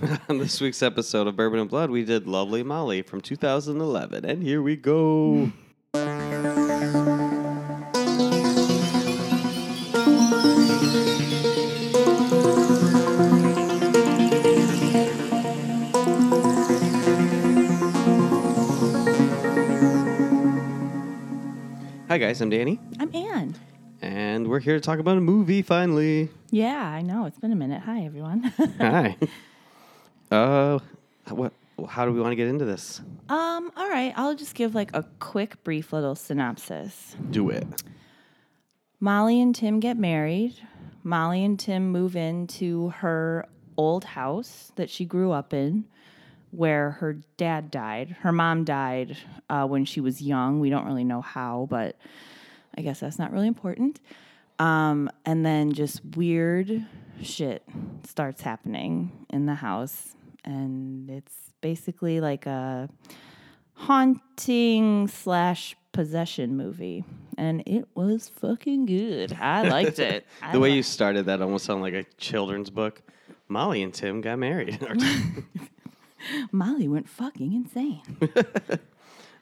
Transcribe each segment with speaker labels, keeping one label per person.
Speaker 1: On this week's episode of Bourbon and Blood, we did Lovely Molly from 2011. And here we go. Hi, guys. I'm Danny.
Speaker 2: I'm Anne.
Speaker 1: And we're here to talk about a movie finally.
Speaker 2: Yeah, I know. It's been a minute. Hi, everyone.
Speaker 1: Hi. Uh, what? How do we want to get into this?
Speaker 2: um, all right. I'll just give like a quick, brief little synopsis.
Speaker 1: Do it.
Speaker 2: Molly and Tim get married. Molly and Tim move into her old house that she grew up in, where her dad died. Her mom died uh, when she was young. We don't really know how, but I guess that's not really important. Um, and then just weird shit starts happening in the house. And it's basically like a haunting slash possession movie. And it was fucking good. I liked it. I
Speaker 1: The way you started that almost sounded like a children's book. Molly and Tim got married.
Speaker 2: Molly went fucking insane.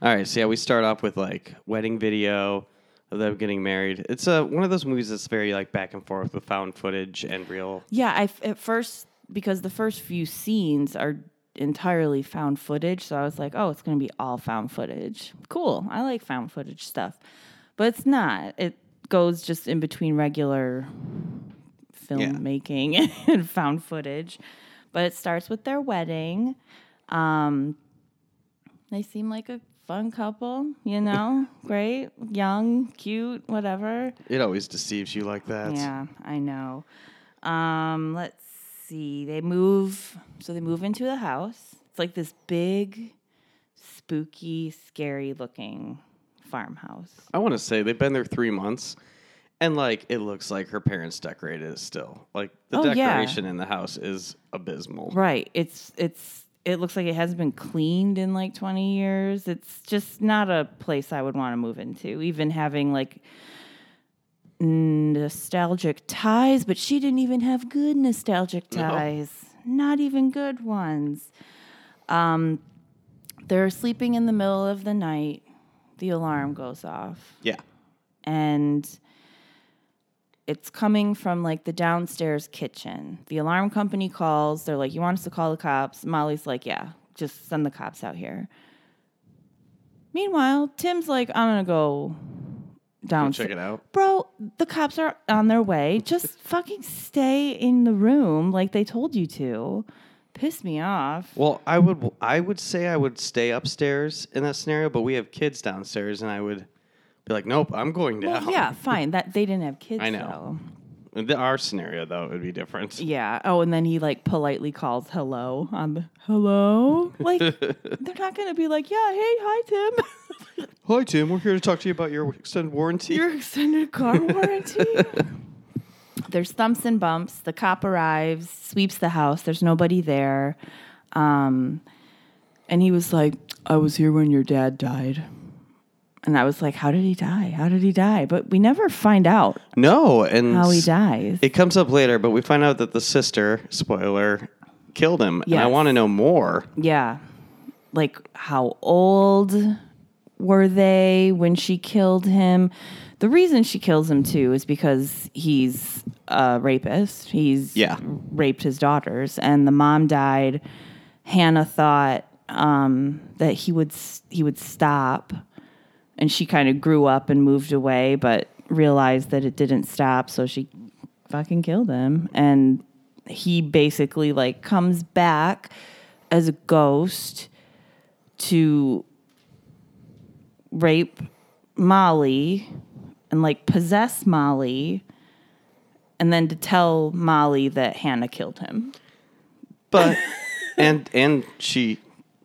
Speaker 1: All right, so yeah, we start off with like wedding video of them getting married. It's uh, one of those movies that's very like back and forth with found footage and real.
Speaker 2: Yeah, I f- at first because the first few scenes are entirely found footage, so I was like, "Oh, it's going to be all found footage." Cool. I like found footage stuff. But it's not. It goes just in between regular filmmaking and found footage. But it starts with their wedding. Um they seem like a fun couple, you know? Great, young, cute, whatever.
Speaker 1: It always deceives you like that.
Speaker 2: Yeah, I know. Um, let's see. They move, so they move into the house. It's like this big, spooky, scary looking farmhouse.
Speaker 1: I want to say they've been there three months, and like it looks like her parents decorated it still. Like the
Speaker 2: Oh, yeah.
Speaker 1: decoration in the house is abysmal.
Speaker 2: Right. It's it's it looks like it hasn't been cleaned in like 20 years. It's just not a place I would want to move into. Even having like nostalgic ties, but she didn't even have good nostalgic ties. Not even good ones. Um they're sleeping in the middle of the night. The alarm goes off
Speaker 1: Yeah.
Speaker 2: and it's coming from like the downstairs kitchen. The alarm company calls. They're like, "You want us to call the cops?" Molly's like, "Yeah, just send the cops out here." Meanwhile, Tim's like, "I'm gonna go
Speaker 1: Check it out.
Speaker 2: Bro, the cops are on their way. Just fucking stay in the room like they told you to. Piss me off.
Speaker 1: Well, I would I would say I would stay upstairs in that scenario, but we have kids downstairs, and I would be like, nope, I'm going down.
Speaker 2: Well, yeah, fine. That they didn't have kids.
Speaker 1: I know.
Speaker 2: though.
Speaker 1: In the- Our scenario though it would be different.
Speaker 2: Yeah. Oh, and then he like politely calls hello on the hello. Like they're not gonna be like, yeah, hey, hi Tim.
Speaker 1: Hi Tim, we're here to talk to you about your extended warranty.
Speaker 2: Your extended car warranty. There's thumps and bumps. The cop arrives, sweeps the house. There's nobody there. Um, and he was like, I was here when your dad died. And I was like, How did he die? How did he die? But we never find out
Speaker 1: no, and
Speaker 2: how he dies.
Speaker 1: It comes up later, but we find out that the sister, spoiler, killed him. And I want to know more.
Speaker 2: Yeah. Like, how old were they when she killed him? The reason she kills him, too, is because he's a rapist. He's
Speaker 1: Yeah.
Speaker 2: raped his daughters, and the mom died. Hannah thought um, that he would he would stop, and she kind of grew up and moved away, but realized that it didn't stop, so she fucking killed him. And he basically like comes back as a ghost to rape Molly and like possess Molly and then to tell Molly that Hannah killed him.
Speaker 1: But and and she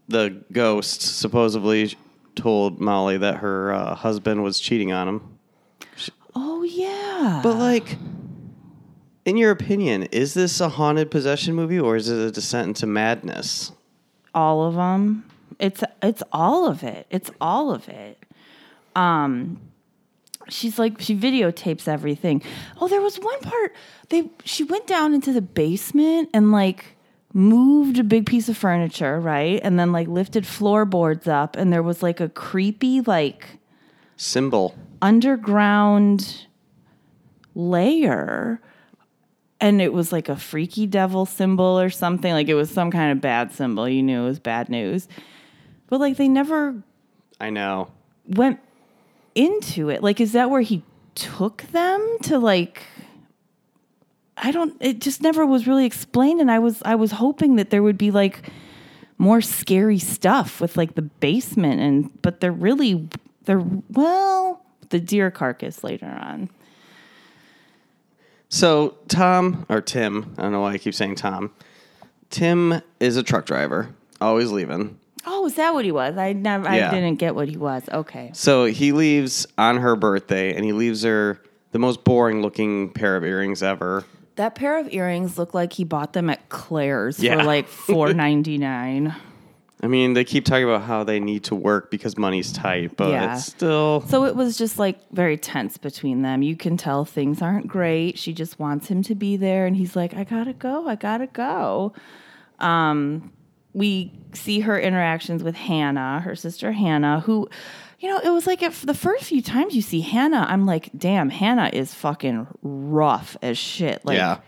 Speaker 1: the ghost supposedly told Molly that her uh, husband was cheating on him.
Speaker 2: Oh yeah.
Speaker 1: But like in your opinion, is this a haunted possession movie or is it a descent into madness?
Speaker 2: all of them. It's it's all of it. It's all of it. Um she's like she videotapes everything. Oh, there was one part they she went down into the basement and like moved a big piece of furniture, right? And then like lifted floorboards up and there was like a creepy like
Speaker 1: Symbol.
Speaker 2: underground layer and it was like a freaky devil symbol or something like it was some kind of bad symbol you knew it was bad news but like they never
Speaker 1: I know.
Speaker 2: went into it like is that where he took them to like i don't it just never was really explained and i was i was hoping that there would be like more scary stuff with like the basement and but they're really they're well the deer carcass later on
Speaker 1: So Tom or Tim, I don't know why I keep saying Tom. Tim is a truck driver, always leaving.
Speaker 2: oh is that what he was i never
Speaker 1: Yeah.
Speaker 2: i didn't get what he was okay
Speaker 1: So he leaves on her birthday, and he leaves her the most boring looking pair of earrings ever.
Speaker 2: That pair of earrings looked like he bought them at claire's
Speaker 1: Yeah.
Speaker 2: for like 4.99
Speaker 1: I mean, they keep talking about how they need to work because money's tight, but
Speaker 2: Yeah.
Speaker 1: it's still
Speaker 2: So it was just like very tense between them. You can tell things aren't great. She just wants him to be there, and he's like, "I gotta go. I gotta go." Um, we see her interactions with Hannah, her sister Hannah, who, you know, it was like if the first few times you see Hannah, I'm like, "Damn, Hannah is fucking rough as shit." Like,
Speaker 1: yeah.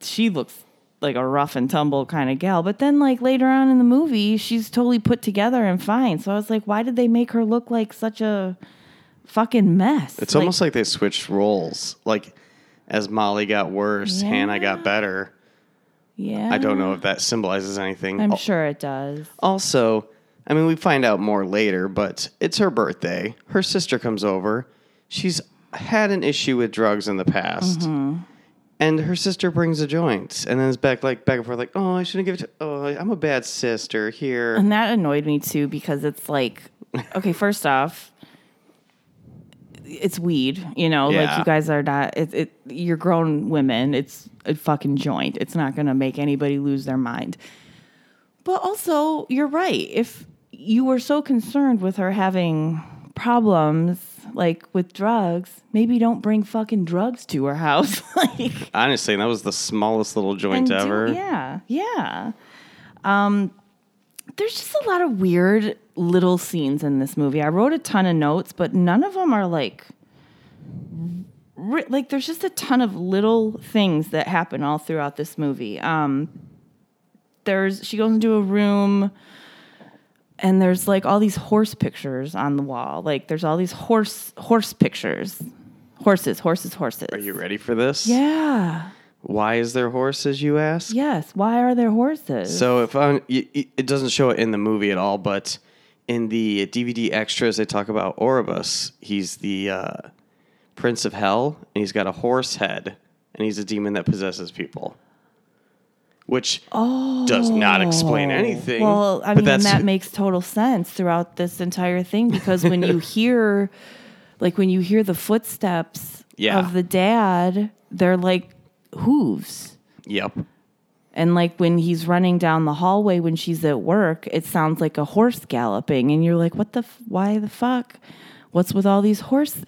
Speaker 2: she looks like a rough and tumble kind of gal. But then, like later on in the movie, she's totally put together and fine. So I was like, why did they make her look like such a fucking mess?
Speaker 1: It's almost like they switched roles. Like as Molly got worse, Hannah got better.
Speaker 2: Yeah.
Speaker 1: I don't know if that symbolizes anything.
Speaker 2: I'm
Speaker 1: Al-
Speaker 2: sure it does.
Speaker 1: Also, I mean, we find out more later, but it's her birthday. Her sister comes over. She's had an issue with drugs in the past.
Speaker 2: Mm-hmm.
Speaker 1: And her sister brings a joint, and then it's back like back and forth, like, "Oh, I shouldn't give it to. Oh, I'm a bad sister here."
Speaker 2: And that annoyed me too because it's like, okay, first off, it's weed, you know, like you guys are not, it, it, you're grown women. It's a fucking joint. It's not going to make anybody lose their mind. But also, you're right. If you were so concerned with her having problems, like with drugs, maybe don't bring fucking drugs to her house. like,
Speaker 1: Honestly, that was the smallest little joint
Speaker 2: and do-
Speaker 1: ever.
Speaker 2: yeah, yeah. Um, there's just a lot of weird little scenes in this movie. I wrote a ton of notes, but none of them are like. Like there's just a ton of little things that happen all throughout this movie. Um, there's she goes into a room and there's like all these horse pictures on the wall. Like there's all these horse horse pictures. Horses, horses, horses.
Speaker 1: Are you ready for this?
Speaker 2: Yeah.
Speaker 1: Why is there horses, you ask?
Speaker 2: Yes. Why are there horses?
Speaker 1: So if I, y- y- it doesn't show it in the movie at all, but in the DVD extras, they talk about Orobas. He's the uh, prince of hell, and he's got a horse head, and he's a demon that possesses people. Which does not explain anything.
Speaker 2: Oh. Well, I mean, that makes total sense throughout this entire thing because when you hear, like, when you hear the footsteps
Speaker 1: Yeah.
Speaker 2: of the dad, they're like hooves.
Speaker 1: yep.
Speaker 2: And like when he's running down the hallway when she's at work, it sounds like a horse galloping. And you're like, what the, f- why the fuck? What's with all these horse?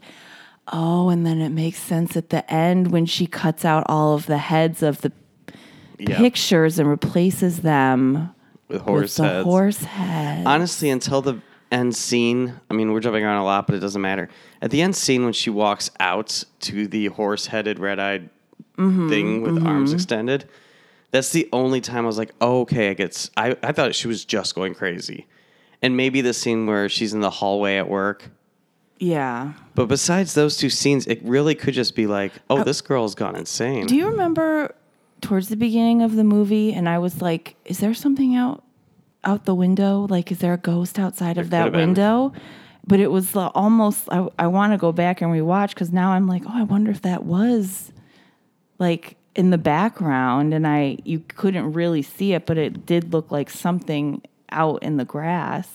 Speaker 2: Oh, and then it makes sense at the end when she cuts out all of the heads of the
Speaker 1: Yep.
Speaker 2: pictures and replaces them
Speaker 1: with horse
Speaker 2: with
Speaker 1: heads.
Speaker 2: horse head.
Speaker 1: Honestly, until the end scene, I mean, we're jumping around a lot, but it doesn't matter. At the end scene, when she walks out to the horse headed, red eyed
Speaker 2: Mm-hmm,
Speaker 1: thing with arms extended, that's the only time I was like, oh, okay, I get. I thought she was just going crazy. And maybe the scene where she's in the hallway at work.
Speaker 2: Yeah.
Speaker 1: But besides those two scenes, it really could just be like, oh, this girl's gone insane.
Speaker 2: Do you remember towards the beginning of the movie and I was like, is there something out out the window? Like is there a ghost outside of that
Speaker 1: could've been.
Speaker 2: window? But it was uh, almost I, I want to go back and rewatch cuz now I'm like, oh, I wonder if that was like in the background and I you couldn't really see it, but it did look like something out in the grass.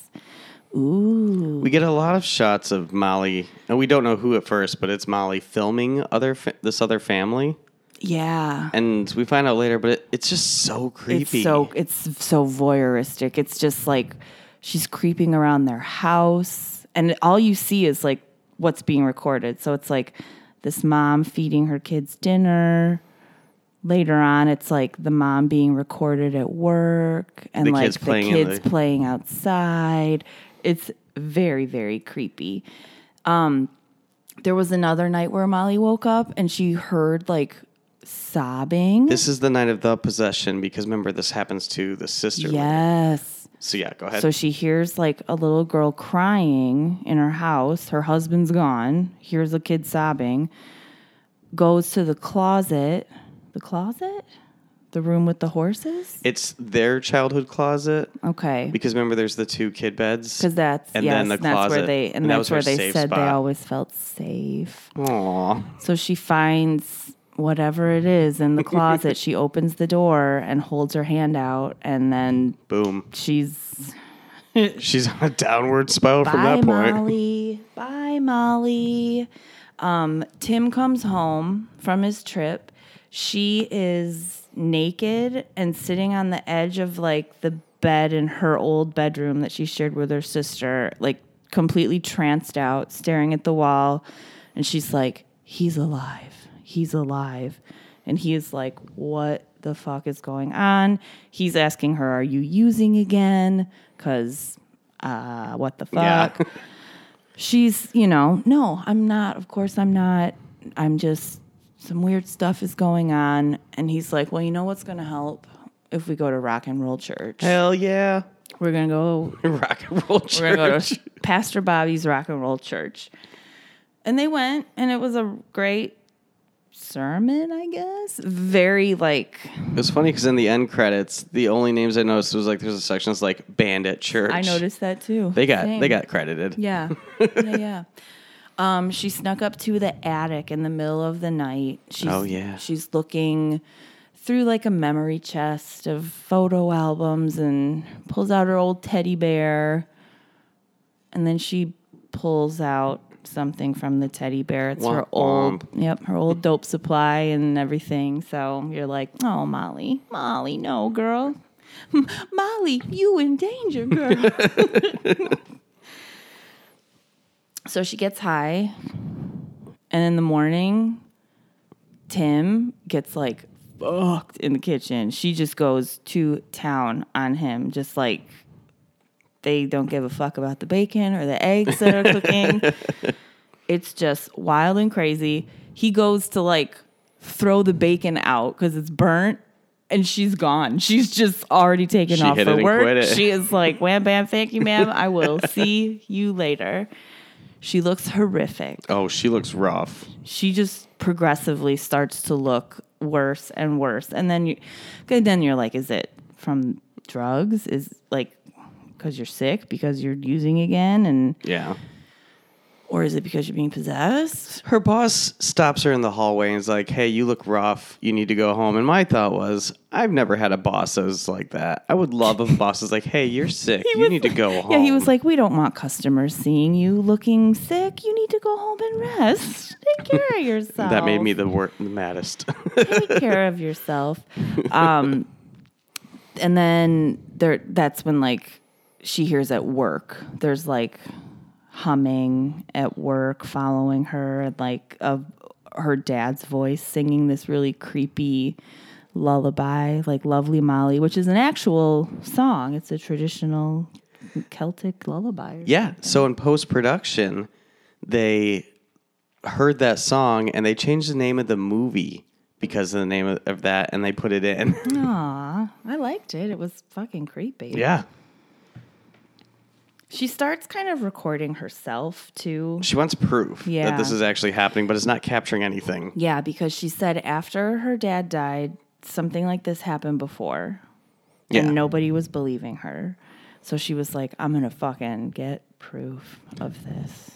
Speaker 2: Ooh.
Speaker 1: We get a lot of shots of Molly, and we don't know who at first, but it's Molly filming other fa- this other family.
Speaker 2: Yeah.
Speaker 1: and we find out later, but it, it's just so creepy.
Speaker 2: It's so it's so voyeuristic. It's just like she's creeping around their house, and all you see is like what's being recorded. So it's like this mom feeding her kids dinner, later on, it's like the mom being recorded at work and
Speaker 1: The
Speaker 2: like
Speaker 1: kids
Speaker 2: the
Speaker 1: playing
Speaker 2: kids
Speaker 1: the-
Speaker 2: playing outside. It's very, very creepy. Um, there was another night where Molly woke up and she heard like sobbing.
Speaker 1: This is the night of the possession because remember this happens to the sister.
Speaker 2: yes.
Speaker 1: So yeah, go ahead.
Speaker 2: So she hears like a little girl crying in her house. Her husband's gone. Hears a kid sobbing. Goes to the closet. The closet? The room with the horses?
Speaker 1: it's their childhood closet
Speaker 2: Okay.
Speaker 1: because remember there's the two kid beds.
Speaker 2: Because that's
Speaker 1: and
Speaker 2: yes,
Speaker 1: then the
Speaker 2: that's where they and,
Speaker 1: and
Speaker 2: that's
Speaker 1: was
Speaker 2: where they said they always felt safe.
Speaker 1: Aw.
Speaker 2: So she finds whatever it is in the closet. she opens the door and holds her hand out, and then
Speaker 1: Boom.
Speaker 2: she's
Speaker 1: She's on a downward spiral from that point.
Speaker 2: Bye, Molly. Bye, Molly. Um, Tim comes home from his trip. She is naked and sitting on the edge of like the bed in her old bedroom that she shared with her sister, like completely tranced out, staring at the wall. And she's like, He's alive. He's alive. And he is like, What the fuck is going on? He's asking her, Are you using again? Because, uh, what the
Speaker 1: Yeah.
Speaker 2: fuck? she's, you know, no, I'm not. Of course, I'm not. I'm just, some weird stuff is going on. And he's like, well, you know what's going to help if we go to rock and roll church?
Speaker 1: Hell yeah.
Speaker 2: We're going to go,
Speaker 1: Rock and roll church.
Speaker 2: we're going to go to Pastor Bobby's rock and roll church. And they went, and it was a great sermon, I guess. Very like,
Speaker 1: It was funny because in the end credits, the only names I noticed was like there's a section that's like band at church.
Speaker 2: I noticed that too.
Speaker 1: They got they got credited.
Speaker 2: Yeah. yeah, yeah. Um, she snuck up to the attic in the middle of the night. She's,
Speaker 1: Oh, yeah.
Speaker 2: She's looking through like a memory chest of photo albums and pulls out her old teddy bear. And then she pulls out something from the teddy bear. It's her
Speaker 1: Womp
Speaker 2: old, yep, her old dope supply and everything. So you're like, oh, Molly, Molly, no, girl. Molly, you in danger, girl. So she gets high, and in the morning, Tim gets like fucked in the kitchen. She just goes to town on him, just like they don't give a fuck about the bacon or the eggs that are cooking. it's just wild and crazy. He goes to like throw the bacon out because it's burnt. And she's gone. She's just already taken
Speaker 1: She
Speaker 2: off for work. She is like, wham bam, thank you, ma'am. I will see you later. She looks horrific.
Speaker 1: Oh, she looks rough.
Speaker 2: She just progressively starts to look worse and worse. And then you then you're like, is it from drugs? Is like because you're sick, because you're using again and
Speaker 1: Yeah.
Speaker 2: or is it because you're being possessed?
Speaker 1: Her boss stops her in the hallway and is like, "Hey, you look rough. You need to go home." And my thought was, I've never had a boss that was like that. I would love if a boss is like, "Hey, you're sick. you
Speaker 2: was
Speaker 1: need to go home."
Speaker 2: Yeah, he was like, We don't want customers seeing you looking sick. You need to go home and rest. Take care of yourself.
Speaker 1: that made me the wor- the maddest.
Speaker 2: take care of yourself. Um, and then there, that's when like she hears at work. There's like humming at work, following her, and like of her dad's voice singing this really creepy lullaby, like "Lovely Molly," which is an actual song. It's a traditional Celtic lullaby.
Speaker 1: yeah. So in post production, they heard that song and they changed the name of the movie because of the name of, of that, and they put it in.
Speaker 2: Aw, I liked it. It was fucking creepy.
Speaker 1: yeah.
Speaker 2: She starts kind of recording herself too.
Speaker 1: She wants proof
Speaker 2: Yeah.
Speaker 1: that this is actually happening, but it's not capturing anything.
Speaker 2: Yeah, because she said after her dad died, something like this happened before.
Speaker 1: Yeah.
Speaker 2: And nobody was believing her. So she was like, I'm going to fucking get proof of this.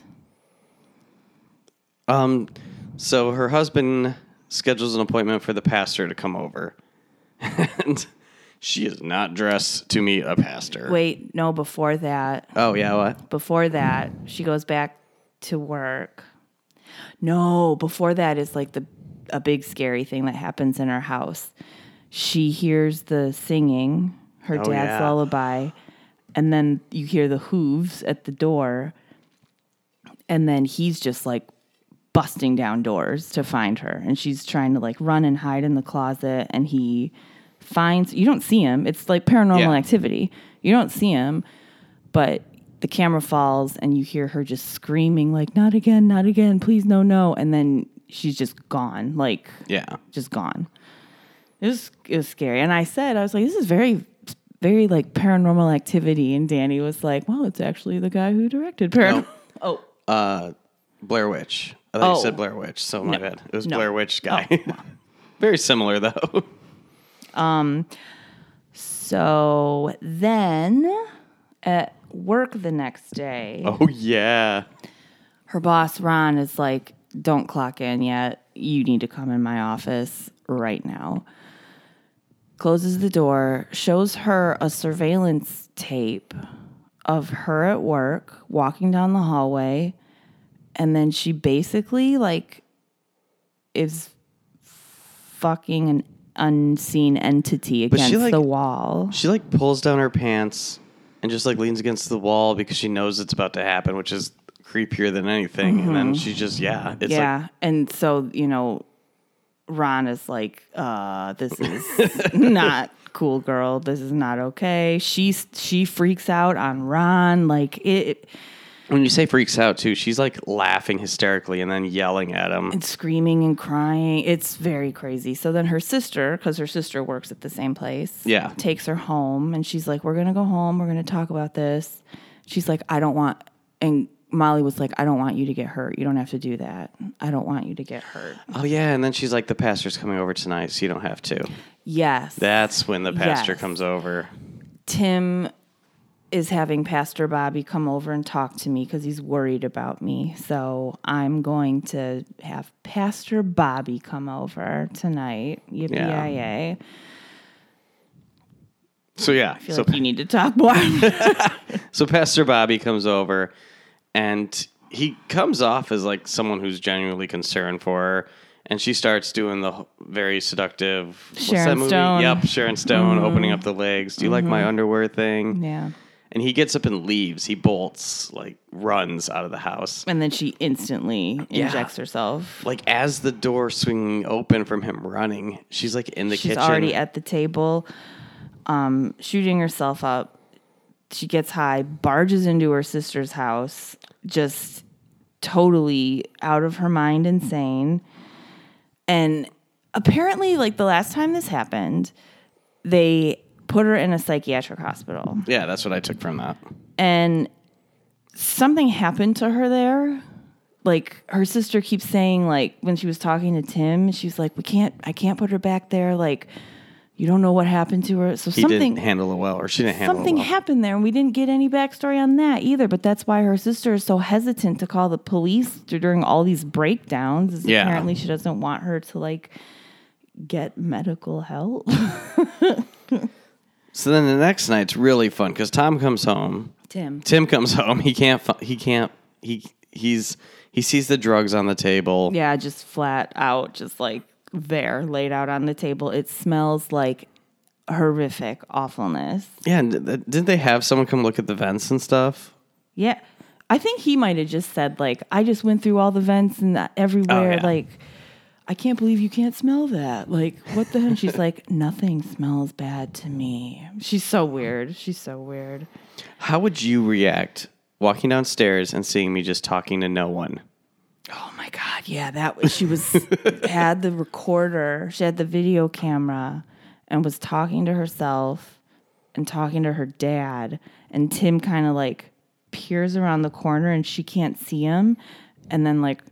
Speaker 1: Um, so her husband schedules an appointment for the pastor to come over, and she is not dressed to meet a pastor.
Speaker 2: Wait, no, before that,
Speaker 1: Oh yeah, what?
Speaker 2: before that, she goes back to work. No, before that is like the a big scary thing that happens in her house. She hears the singing, her
Speaker 1: Oh,
Speaker 2: dad's
Speaker 1: yeah.
Speaker 2: lullaby, and then you hear the hooves at the door, and then he's just like busting down doors to find her. And she's trying to like run and hide in the closet. And he finds, you don't see him. It's like paranormal
Speaker 1: Yeah.
Speaker 2: activity. You don't see him, but the camera falls and you hear her just screaming, like, not again, not again, please, no, no. And then she's just gone, like,
Speaker 1: Yeah.
Speaker 2: just gone. It was it was scary, and I said I was like, "This is very, very like paranormal activity." And Danny was like, "Well, it's actually the guy who directed paranormal." Oh,
Speaker 1: Uh, Blair Witch. I thought
Speaker 2: Oh.
Speaker 1: you said Blair Witch, so my bad. It was
Speaker 2: No.
Speaker 1: Blair Witch guy.
Speaker 2: Oh.
Speaker 1: Very similar though.
Speaker 2: Um, so then at work the next day,
Speaker 1: Oh yeah.
Speaker 2: her boss Ron is like, "Don't clock in yet. You need to come in my office right now." Closes the door, shows her a surveillance tape of her at work walking down the hallway, and then she basically like is fucking an unseen entity
Speaker 1: But she,
Speaker 2: against
Speaker 1: like-
Speaker 2: the wall.
Speaker 1: She like pulls down her pants and just like leans against the wall because she knows it's about to happen, which is creepier than anything. And then she just yeah, it's
Speaker 2: Mm-hmm. yeah, and so you know, Ron is like, uh, "This is not cool, girl. This is not okay." She she freaks out on Ron, like it,
Speaker 1: when you say freaks out too, she's like laughing hysterically and then yelling at him.
Speaker 2: and screaming and crying. It's very crazy. So then her sister, because her sister works at the same place,
Speaker 1: Yeah.
Speaker 2: takes her home, and she's like, "We're gonna go home. We're gonna talk about this." She's like, "I don't want," and Molly was like, "I don't want you to get hurt. You don't have to do that. I don't want you to get hurt."
Speaker 1: Oh yeah, and then she's like, the pastor's coming over tonight, so you don't have to.
Speaker 2: Yes.
Speaker 1: That's when the pastor
Speaker 2: Yes.
Speaker 1: comes over.
Speaker 2: Tim is having Pastor Bobby come over and talk to me because he's worried about me. So I'm going to have Pastor Bobby come over tonight. Yippee
Speaker 1: Yeah. So yeah,
Speaker 2: I feel
Speaker 1: so
Speaker 2: like you need to talk more.
Speaker 1: So Pastor Bobby comes over and he comes off as like someone who's genuinely concerned for her. And she starts doing the very seductive what's that
Speaker 2: Sharon
Speaker 1: movie?
Speaker 2: Stone. Mm-hmm.
Speaker 1: Yep, Sharon Stone opening up the legs. Do you like my underwear thing?
Speaker 2: yeah.
Speaker 1: And he gets up and leaves. He bolts, like runs out of the house.
Speaker 2: And then she instantly
Speaker 1: Yeah.
Speaker 2: injects herself.
Speaker 1: Like as the door swinging open from him running, she's like in the kitchen.
Speaker 2: She's
Speaker 1: kitchen.
Speaker 2: already at the table, um, shooting herself up. She gets high, barges into her sister's house, just totally out of her mind, insane. And apparently, like the last time this happened, they put her in a psychiatric hospital.
Speaker 1: yeah, that's what I took from that.
Speaker 2: And something happened to her there. Like her sister keeps saying, like when she was talking to Tim, she's like, "We can't, I can't put her back there. Like, you don't know what happened to her." So
Speaker 1: He
Speaker 2: something,
Speaker 1: didn't handle it well, or she didn't handle
Speaker 2: something
Speaker 1: it well.
Speaker 2: happened there, and we didn't get any backstory on that either. But that's why her sister is so hesitant to call the police during all these breakdowns. Is
Speaker 1: Yeah.
Speaker 2: apparently she doesn't want her to like get medical help.
Speaker 1: so then the next night's really fun because Tom comes home.
Speaker 2: Tim,
Speaker 1: Tim comes home. He can't. He can't. He he's he sees the drugs on the table.
Speaker 2: Yeah, just flat out, just like there, laid out on the table. It smells like horrific awfulness.
Speaker 1: Yeah, and th- didn't they have someone come look at the vents and stuff?
Speaker 2: Yeah. I think he might have just said, like, I just went through all the vents and that- everywhere.
Speaker 1: Oh, yeah.
Speaker 2: Like, I can't believe you can't smell that. Like, what the hell? She's like, nothing smells bad to me. She's so weird. She's so weird.
Speaker 1: How would you react walking downstairs and seeing me just talking to no one?
Speaker 2: Oh my god, yeah, that was she was had the recorder, she had the video camera and was talking to herself and talking to her dad and Tim kind of like peers around the corner and she can't see him and then like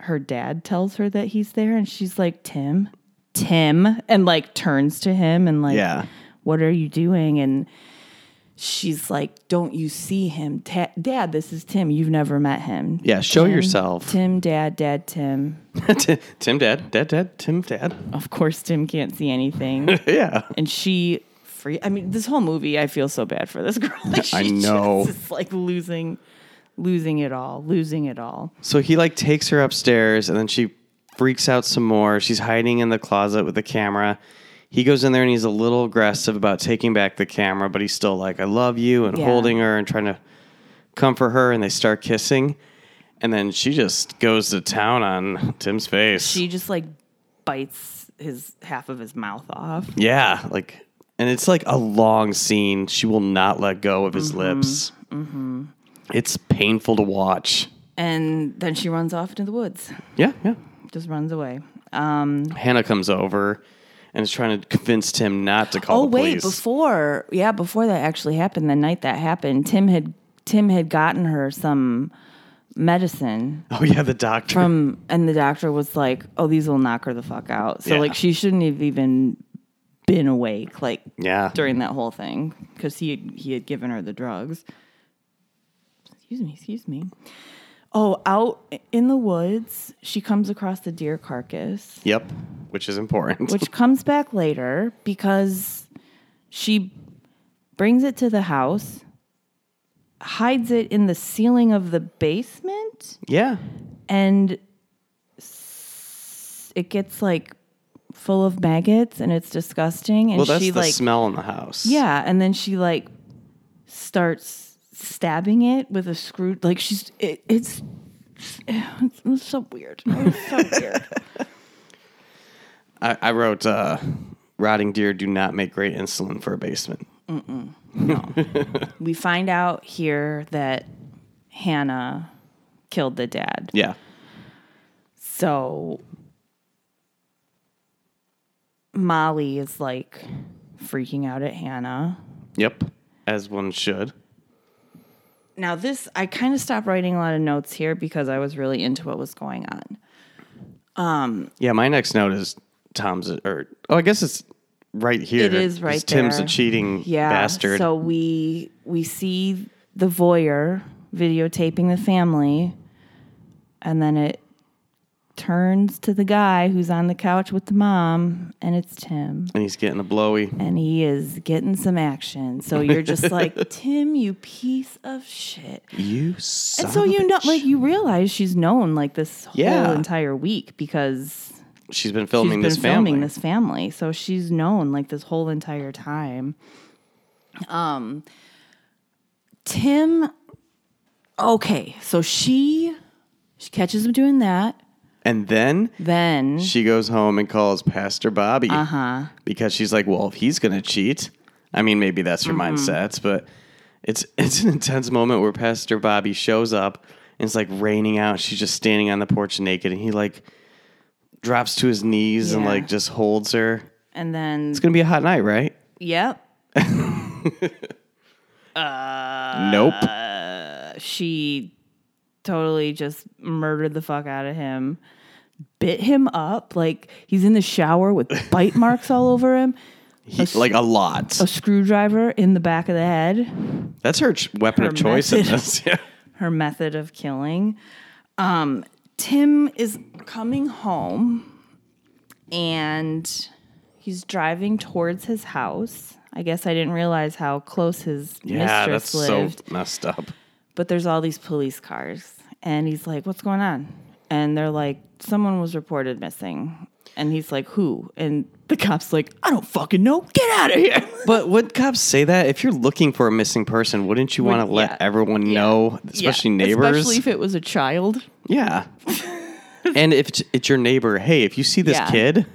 Speaker 2: her dad tells her that he's there and she's like, "Tim, Tim," and like turns to him and like
Speaker 1: Yeah.
Speaker 2: what are you doing and she's like don't you see him Ta- dad this is tim you've never met him
Speaker 1: Yeah, show
Speaker 2: Tim,
Speaker 1: yourself.
Speaker 2: Tim, dad, dad, Tim.
Speaker 1: Tim, dad, dad, dad, Tim, dad.
Speaker 2: Of course, Tim can't see anything.
Speaker 1: Yeah.
Speaker 2: and she free I mean, this whole movie, I feel so bad for this girl. Like, she
Speaker 1: I know.
Speaker 2: Just is like losing losing it all, losing it all.
Speaker 1: So he like takes her upstairs and then she freaks out some more. She's hiding in the closet with the camera. He goes in there and he's a little aggressive about taking back the camera, but he's still like, I love you and
Speaker 2: Yeah.
Speaker 1: holding her and trying to comfort her. And they start kissing. And then she just goes to town on Tim's face.
Speaker 2: She just like bites his half of his mouth off.
Speaker 1: yeah, like, and it's like a long scene. She will not let go of his lips. Mm-hmm. It's painful to watch.
Speaker 2: And then she runs off into the woods.
Speaker 1: Yeah, yeah.
Speaker 2: Just runs away. Um,
Speaker 1: Hannah comes over and is trying to convince Tim not to call
Speaker 2: her.
Speaker 1: oh
Speaker 2: wait, before yeah, before that actually happened, the night that happened, Tim had Tim had gotten her some medicine
Speaker 1: oh yeah, the doctor.
Speaker 2: from and the doctor was like, "Oh, these will knock her the fuck out." So
Speaker 1: Yeah.
Speaker 2: like she shouldn't have even been awake like
Speaker 1: yeah,
Speaker 2: during that whole thing because he had, he had given her the drugs. Excuse me, excuse me. Oh, out in the woods, she comes across the deer carcass,
Speaker 1: yep, which is important.
Speaker 2: which comes back later because she brings it to the house, hides it in the ceiling of the basement,
Speaker 1: yeah,
Speaker 2: and it gets like full of maggots and it's disgusting. And
Speaker 1: well, that's
Speaker 2: she
Speaker 1: the
Speaker 2: like
Speaker 1: smell in the house.
Speaker 2: yeah, and then she like starts stabbing it with a screw. Like she's it, it's it's, it's so weird. It's so weird.
Speaker 1: I, I wrote, uh, "Rotting deer do not make great insulin for a basement." No.
Speaker 2: we find out here that Hannah killed the dad.
Speaker 1: Yeah,
Speaker 2: So Molly is like freaking out at Hannah.
Speaker 1: yep, as one should.
Speaker 2: Now this I kind of stopped writing a lot of notes here because I was really into what was going on.
Speaker 1: Um, yeah, my next note is Tom's, or oh, I guess it's right here.
Speaker 2: It is right
Speaker 1: Tim's a cheating
Speaker 2: Yeah.
Speaker 1: bastard.
Speaker 2: So we we see the voyeur videotaping the family, and then it turns to the guy who's on the couch with the mom, and it's Tim,
Speaker 1: and he's getting a blowy.
Speaker 2: and he is getting some action. So you're just like Tim, you piece of shit.
Speaker 1: You son
Speaker 2: And so you know, like you realize she's known like this whole
Speaker 1: Yeah.
Speaker 2: entire week because
Speaker 1: she's been filming
Speaker 2: she's
Speaker 1: this
Speaker 2: been filming
Speaker 1: family.
Speaker 2: this family, so she's known like this whole entire time. Um, Tim. Okay, so she she catches him doing that.
Speaker 1: And then
Speaker 2: Then
Speaker 1: she goes home and calls Pastor Bobby
Speaker 2: uh huh.
Speaker 1: because she's like, well, if he's gonna cheat, I mean, maybe that's her
Speaker 2: Mm-hmm.
Speaker 1: mindset, but it's it's an intense moment where Pastor Bobby shows up and it's like raining out. She's just standing on the porch naked, and he like drops to his knees and
Speaker 2: Yeah.
Speaker 1: like just holds her.
Speaker 2: And then
Speaker 1: It's gonna be a hot night, right?
Speaker 2: yep,
Speaker 1: nope.
Speaker 2: she totally just murdered the fuck out of him. Bit him up like he's in the shower with bite marks all over him.
Speaker 1: He, like a lot.
Speaker 2: A screwdriver in the back of the head.
Speaker 1: That's her ch- weapon
Speaker 2: her
Speaker 1: of choice in this. Yeah.
Speaker 2: her method of killing. Um, Tim is coming home and he's driving towards his house. I guess I didn't realize how close his
Speaker 1: Yeah,
Speaker 2: mistress
Speaker 1: that's
Speaker 2: lived.
Speaker 1: so messed up.
Speaker 2: But there's all these police cars. And he's like, What's going on? And they're like, Someone was reported missing. And he's like, Who? And the cop's like, I don't fucking know. Get out of here.
Speaker 1: But would cops say that if you're looking for a missing person, wouldn't you want to let
Speaker 2: yeah.
Speaker 1: everyone know, especially
Speaker 2: Yeah,
Speaker 1: neighbors?
Speaker 2: Especially if it was a child.
Speaker 1: yeah. and if it's, it's your neighbor, hey, if you see this
Speaker 2: Yeah.
Speaker 1: kid,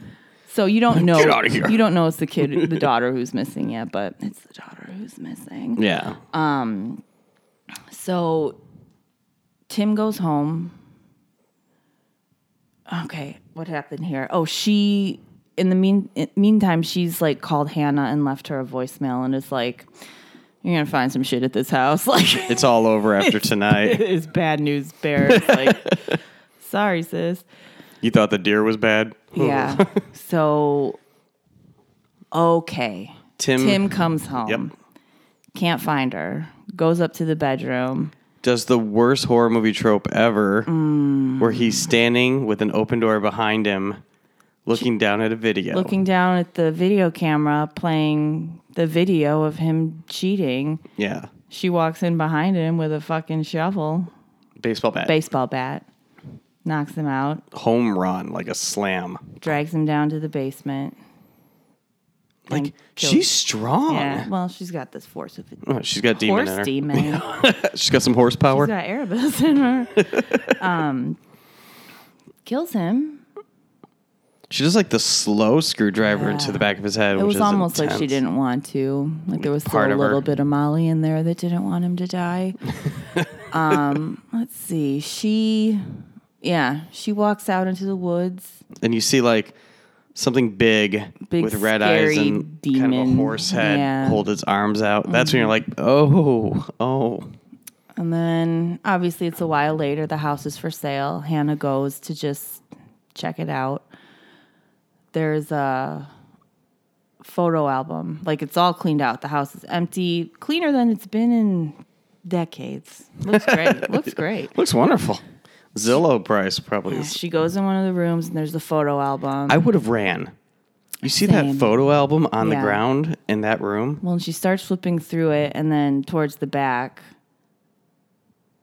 Speaker 2: So you don't know.
Speaker 1: Get outta here.
Speaker 2: You don't know it's the kid, the daughter who's missing yet, but it's the daughter who's missing.
Speaker 1: yeah, um,
Speaker 2: So Tim goes home. Okay, what happened here? Oh, she in the mean in- meantime she's like called Hannah and left her a voicemail and is like, "You're gonna find some shit at this house." Like
Speaker 1: it's all over after tonight.
Speaker 2: it's bad news bear. It's like, sorry, sis.
Speaker 1: You thought the deer was bad?
Speaker 2: Yeah. so okay.
Speaker 1: Tim,
Speaker 2: Tim comes home.
Speaker 1: Yep.
Speaker 2: Can't find her. Goes up to the bedroom.
Speaker 1: does the worst horror movie trope ever,
Speaker 2: Mm.
Speaker 1: where he's standing with an open door behind him, looking down at a video.
Speaker 2: Looking down at the video camera playing the video of him cheating.
Speaker 1: yeah,
Speaker 2: She walks in behind him with a fucking shovel,
Speaker 1: baseball bat,
Speaker 2: baseball bat, knocks him out,
Speaker 1: home run like a slam.
Speaker 2: drags him down to the basement.
Speaker 1: Like she's strong.
Speaker 2: yeah. Well, she's got this force of
Speaker 1: Oh, she's got demon
Speaker 2: horse demon.
Speaker 1: she's got some horsepower.
Speaker 2: She's got Erebus in her. um, kills him.
Speaker 1: She does like the slow screwdriver into
Speaker 2: Yeah.
Speaker 1: the back of his head.
Speaker 2: It
Speaker 1: which
Speaker 2: was almost like she didn't want to. Like there was still a little
Speaker 1: her.
Speaker 2: bit of Molly in there that didn't want him to die. um, let's see. She, yeah, she walks out into the woods.
Speaker 1: And you see like something big,
Speaker 2: Big,
Speaker 1: with red eyes and kind of a horse head
Speaker 2: Yeah. Mm-hmm.
Speaker 1: hold its arms out. That's when you're like, oh, oh.
Speaker 2: And then obviously it's a while later. The house is for sale. Hannah goes to just check it out. There's a photo album. Like it's all cleaned out. The house is empty, cleaner than it's been in decades. Looks great. Looks great.
Speaker 1: Looks wonderful. Zillow price probably is.
Speaker 2: She goes in one of the rooms and there's the photo album.
Speaker 1: I would have ran. You see that photo album on the ground in that room?
Speaker 2: well, and she starts flipping through it, and then towards the back,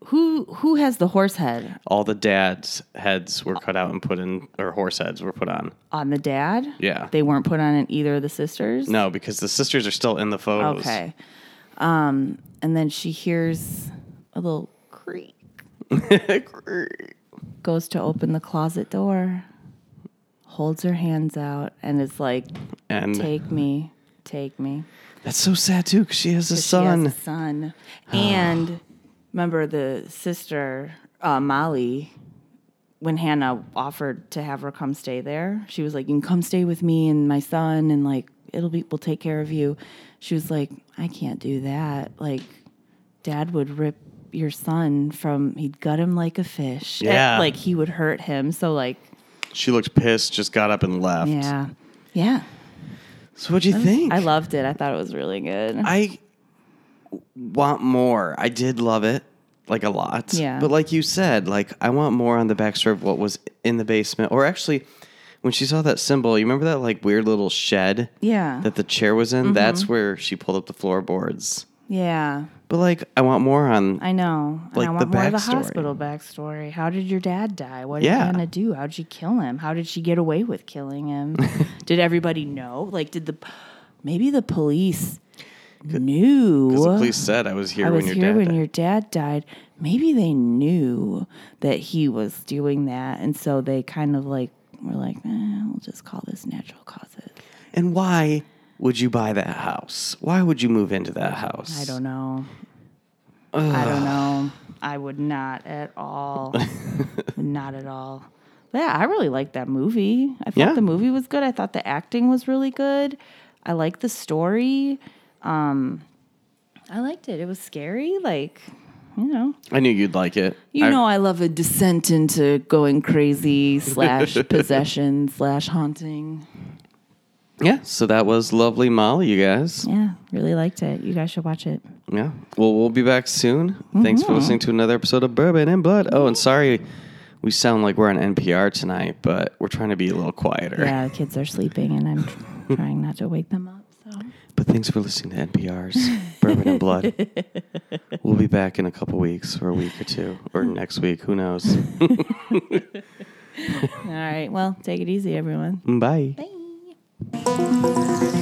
Speaker 2: who who has the horse head
Speaker 1: All the dads' heads were cut out and put in, or horse heads were put on.
Speaker 2: on the dad?
Speaker 1: Yeah.
Speaker 2: They weren't put on in either of the sisters.
Speaker 1: No, because the sisters are still in the photos.
Speaker 2: Okay. Um, and then she hears a little creak. Goes to open the closet door, holds her hands out, and is like,
Speaker 1: and
Speaker 2: "Take me, take me."
Speaker 1: that's so sad too, because she has a son.
Speaker 2: She has a son. and remember the sister, uh, Molly, when Hannah offered to have her come stay there, she was like, You can come stay with me and my son and like it'll be we'll take care of you. She was like, I can't do that. Like dad would rip your son from he'd gut him like a fish.
Speaker 1: Yeah.
Speaker 2: Like he would hurt him. So like
Speaker 1: She looked pissed, just got up and left.
Speaker 2: yeah. Yeah.
Speaker 1: So what'd you think?
Speaker 2: I loved it. I thought it was really good.
Speaker 1: I want more. I did love it, like a lot.
Speaker 2: Yeah.
Speaker 1: But like you said, like I want more on the backstory of what was in the basement. Or actually, when she saw that symbol, you remember that like weird little shed
Speaker 2: yeah.
Speaker 1: that the chair was in?
Speaker 2: Mm-hmm.
Speaker 1: That's where she pulled up the floorboards.
Speaker 2: yeah.
Speaker 1: But like, I want more on.
Speaker 2: I know. And
Speaker 1: Like
Speaker 2: I
Speaker 1: the
Speaker 2: want more of the
Speaker 1: backstory.
Speaker 2: hospital backstory. How did your dad die? What did
Speaker 1: Yeah.
Speaker 2: Hannah do? How did she kill him? How did she get away with killing him? did everybody know? Like, did the maybe the police knew?
Speaker 1: Because the police said I was here
Speaker 2: I
Speaker 1: when
Speaker 2: was
Speaker 1: your
Speaker 2: here
Speaker 1: dad
Speaker 2: when
Speaker 1: died.
Speaker 2: your dad died. Maybe they knew that he was doing that, and so they kind of like were like, eh, "We'll just call this natural causes."
Speaker 1: And why would you buy that house? Why would you move into that house?
Speaker 2: I don't know. I don't know. I would not at all. not at all. But yeah, I really liked that movie. I thought
Speaker 1: Yeah.
Speaker 2: the movie was good. I thought the acting was really good. I liked the story. Um, I liked it. It was scary. Like, you know,
Speaker 1: I knew you'd like it.
Speaker 2: you
Speaker 1: I-
Speaker 2: know, I love a descent into going crazy slash possession slash haunting.
Speaker 1: Yeah. So that was lovely, Molly. You guys.
Speaker 2: Yeah, really liked it. You guys should watch it.
Speaker 1: Yeah. Well, we'll be back soon. Thanks
Speaker 2: Mm-hmm.
Speaker 1: for listening to another episode of Bourbon and Blood. Oh, and sorry, we sound like we're on NPR tonight, but we're trying to be a little quieter.
Speaker 2: Yeah, the kids are sleeping, and I'm trying not to wake them up. So.
Speaker 1: But thanks for listening to NPR's Bourbon and Blood. We'll be back in a couple weeks or a week or two or next week. Who knows?
Speaker 2: All right. Well, take it easy, everyone.
Speaker 1: Bye.
Speaker 2: Bye. Thank you.